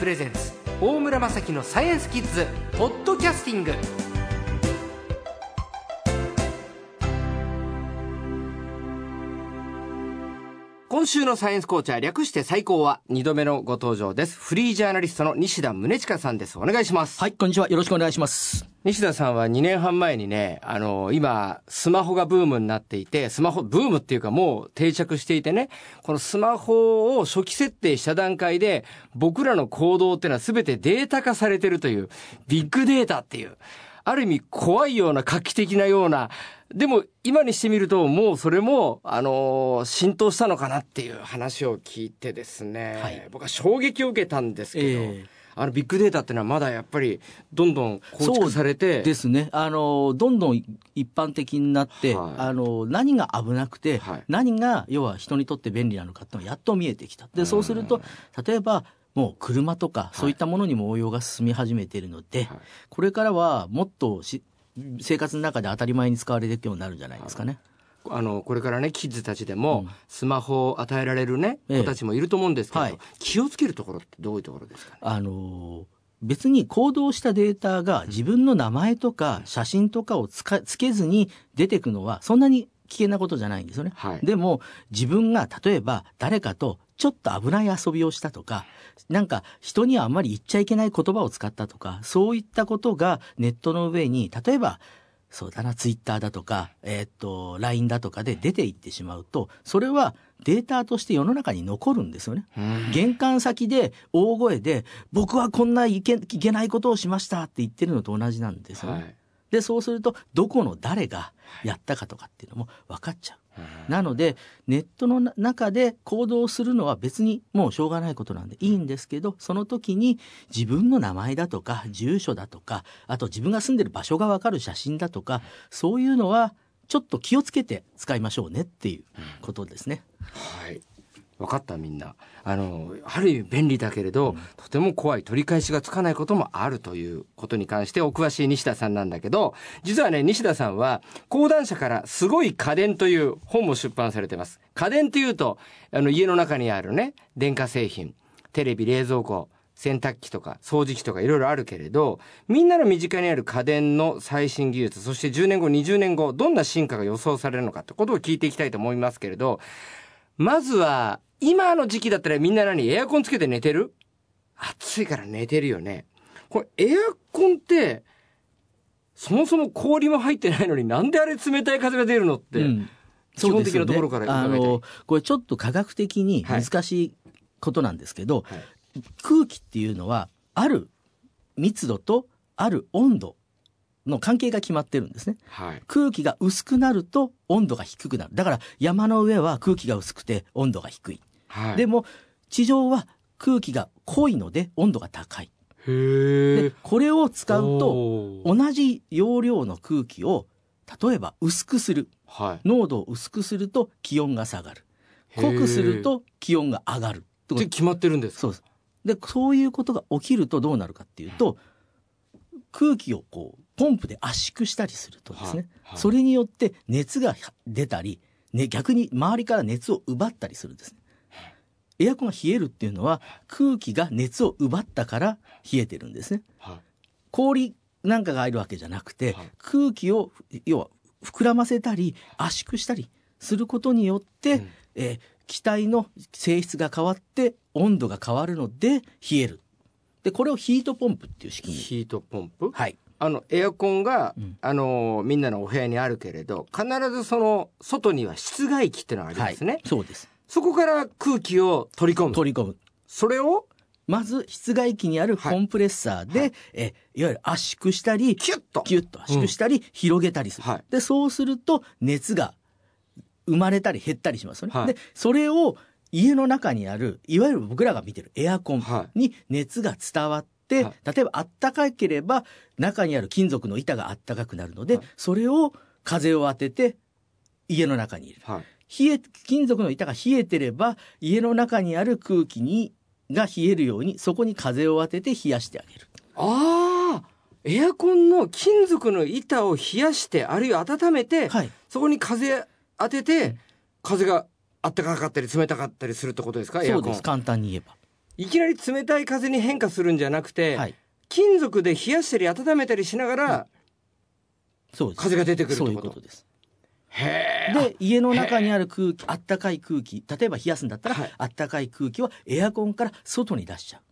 プレゼンツ大村雅樹のサイエンスキッズポッドキャスティング今週のサイエンスコーチャー略して最高は2度目のご登場ですフリージャーナリストの西田宗近さんですお願いしますはい、こんにちは。よろしくお願いします。西田さんは2年半前にね、あの、今、スマホがブームになっていて、スマホ、ブームっていうかもう定着していてね、このスマホを初期設定した段階で、僕らの行動っていうのは全てデータ化されてるという、ビッグデータっていう、ある意味怖いような画期的なような、でも今にしてみるともうそれも、あの浸透したのかなっていう話を聞いてですね、はい。僕は衝撃を受けたんですけど、ええあのビッグデータっていうのはまだやっぱりどんどん構築されて、ですね。あの、どんどん一般的になって、はい。あの、何が危なくて、はい。何が、要は人にとって便利なのかっていうのがやっと見えてきた。で、そうすると、例えば、もう車とか、そういったものにも応用が進み始めているので、はい。これからはもっとし生活の中で当たり前に使われていくようになるんじゃないですかね。あのこれからねキッズたちでも、スマホを与えられるねええ。子たちもいると思うんですけど、はい。気をつけるところってどういうところですかね？あの別に行動したデータが自分の名前とか写真とかをつかつけずに出てくのはそんなに危険なことじゃないんですよね。はい。でも自分が例えば誰かとちょっと危ない遊びをしたとか、なんか人にはあんまり言っちゃいけない言葉を使ったとか、そういったことがネットの上に、例えばそうだな、ツイッターだとか、えーっと、LINE だとかで出ていってしまうと、それはデータとして世の中に残るんですよね。玄関先で大声で、僕はこんないけいけないことをしましたって言ってるのと同じなんですよね。はいで、そうすると、どこの誰がやったかとかっていうのも分かっちゃう。なので、ネットの中で行動するのは別にもうしょうがないことなんでいいんですけど、その時に自分の名前だとか、住所だとか、あと自分が住んでる場所が分かる写真だとか、そういうのはちょっと気をつけて使いましょうねっていうことですね。はい分かったみんな。あのある意味便利だけれど、とても怖い取り返しがつかないこともあるということに関してお詳しい西田さんなんだけど実はね西田さんは講談社から「すごい家電」という本も出版されてます。家電というとあの家の中にあるね電化製品テレビ冷蔵庫洗濯機とか掃除機とかいろいろあるけれどみんなの身近にある家電の最新技術そして10年後20年後どんな進化が予想されるのかってことを聞いていきたいと思いますけれどまずは今の時期だったらみんな何？エアコンつけて寝てる？暑いから寝てるよね。これエアコンってそもそも氷も入ってないのになんであれ冷たい風が出るのって、うん。基本的なところからあ伺いたいの、これちょっと科学的に難しいことなんですけど、はい。空気っていうのはある密度とある温度の関係が決まってるんですね。はい。空気が薄くなると温度が低くなる。だから山の上は空気が薄くて温度が低い。はいでも地上は空気が濃いので温度が高い。でこれを使うと同じ容量の空気を例えば薄くする。はい濃度を薄くすると気温が下がる。濃くすると気温が上がる。って決まってるんですか？そう。で、そういうことが起きるとどうなるかっていうと、空気をこう、ポンプで圧縮したりするとですね、はいはいそれによって熱が出たり、ね、逆に周りから熱を奪ったりするんですね。エアコンが冷えるっていうのは空気が熱を奪ったから冷えてるんですね。はい氷なんかがいるわけじゃなくて、はい空気を要は膨らませたり圧縮したりすることによって、うんえー気体の性質が変わって温度が変わるので冷える。でこれをヒートポンプっていう仕組み。ヒートポンプ？はい。あのエアコンが、うんあのみんなのお部屋にあるけれど必ずその外には室外機ってのがありますね、はい、そうです。そこから空気を取り込む。取り込む。それをまず室外機にあるコンプレッサーで、はい。えいわゆる圧縮したりキュッと。キュッと圧縮したり、広げたりする、はい。でそうすると熱が生まれたり減ったりしますよね、はい。でそれを家の中にあるいわゆる僕らが見てるエアコンはに熱が伝わって、はい。例えばあったかければ中にある金属の板があったかくなるので、はい。それを風を当てて家の中に入れる。はい冷え金属の板が冷えてれば家の中にある空気にが冷えるようにそこに風を当てて冷やしてあげる。ああエアコンの金属の板を冷やしてあるいは温めて、はい。そこに風当てて、風があったかかったり冷たかったりするってことですかエアコン。そうです簡単に言えば。いきなり冷たい風に変化するんじゃなくて、はい。金属で冷やしたり温めたりしながらそうです。風が出てくるってこと？です。へえで、家の中にある空気、あったかい空気、例えば冷やすんだったら、はい。あったかい空気はエアコンから外に出しちゃう。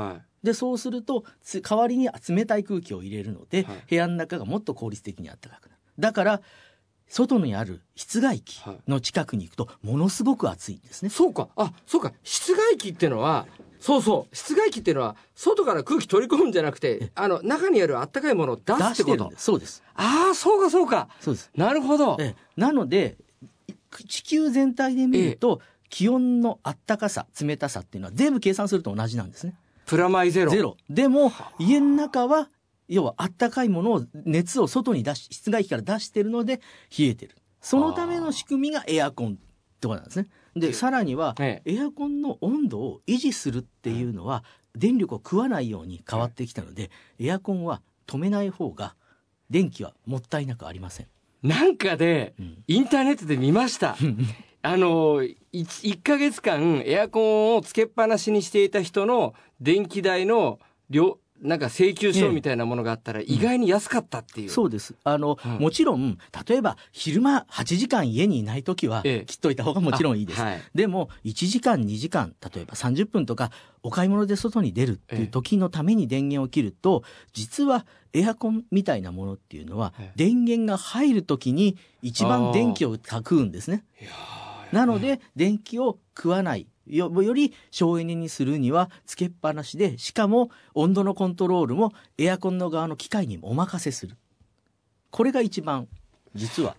はい。で、そうすると、つ代わりに冷たい空気を入れるので、はい。部屋の中がもっと効率的に暖かくなる。だから、外にある室外機の近くに行くと、ものすごく暑いんですね。そうか。あそうか。室外機っていうのはそうそう室外機っていうのは外から空気取り込むんじゃなくてあの中にあるあったかいものを出出すってこと。そうです。ああそうかそうかそうです。なるほどええなので、い地球全体で見ると、気温の暖かさ、冷たさっていうのは全部計算すると同じなんですね。プラマイゼロゼロ。でも、家の中は、要は暖かいものを、熱を外に出し、室外機から出してるので、冷えてる。そのための仕組みがエアコンってことなんですね。で、さらには、えエアコンの温度を維持するっていうのは、電力を食わないように変わってきたので、エアコンは止めない方が、電気はもったいなくありません。なんかでうん。インターネットで見ました。あの 1, 1ヶ月間エアコンをつけっぱなしにしていた人の電気代の量なんか請求書みたいなものがあったら意外に安かったっていう、そうです。あの、うんもちろん、例えば、昼間8時間家にいないときは、ええ切っといた方がもちろんいいです。あはいでも、1時間、2時間、例えば30分とか、お買い物で外に出るっていう時のために電源を切ると、実はエアコンみたいなものっていうのはええ、電源が入る時に一番電気を炊くんですね。なので、電気を食わない。よより省エネにするにはつけっぱなしで、しかも温度のコントロールもエアコンの側の機械にお任せする。これが一番、実は、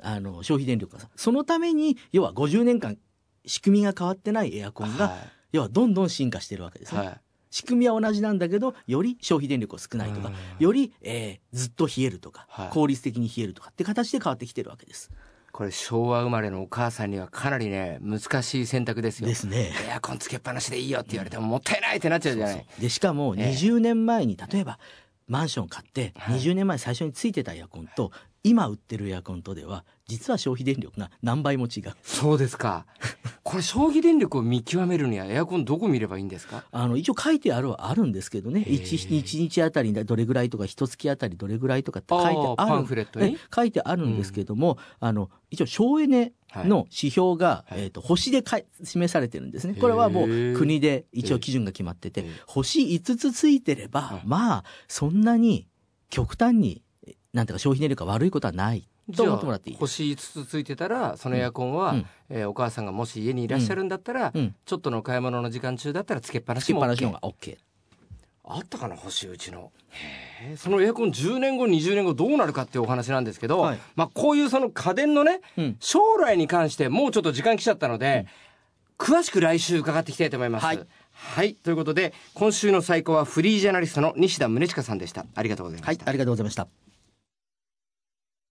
あの、消費電力が。そのために、要は50年間、仕組みが変わってないエアコンが、は要はどんどん進化してるわけですね。いはい仕組みは同じなんだけど、より消費電力を少ないとか、より、えーずっと冷えるとか、はい効率的に冷えるとかって形で変わってきてるわけです。これ昭和生まれのお母さんにはかなりね難しい選択ですよ。ですね。エアコンつけっぱなしでいいよって言われてももったいないってなっちゃうじゃない。でしかもええ。20年前に例えばマンション買ってはい。20年前最初についてたエアコンと今売ってるエアコンとでは実は消費電力が何倍も違う。そうですか。これ消費電力を見極めるにはエアコンどこ見ればいいんですか？あの一応書いてあるはあるんですけどね。へえ。1, 日あたりどれぐらいとか1月あたりどれぐらいとかって書いてあるあーパンフレットに？え書いてあるんですけども、あの一応省エネの指標が、はい。えー、と星でかい示されてるんですね。これはもう国で一応基準が決まってて、ええ。星5つついてれば、はい。まあそんなに極端になんていうか消費電力が悪いことはないと思ってもらっていい。星5つついてたらそのエアコンは、うんえーお母さんがもし家にいらっしゃるんだったら、うん、ちょっとの買い物の時間中だったらつけっぱなつしもけっぱなしの OK 方が OK。あったかな星うちのそのエアコン10年後20年後どうなるかっていうお話なんですけど、はいまあこういうその家電のねうん将来に関してもうちょっと時間来ちゃったので、詳しく来週伺っていきたいと思います。はいはい。ということで、今週の最高はフリージャーナリストの西田宗近さんでした。ありがとうございました。はい、ありがとうございました。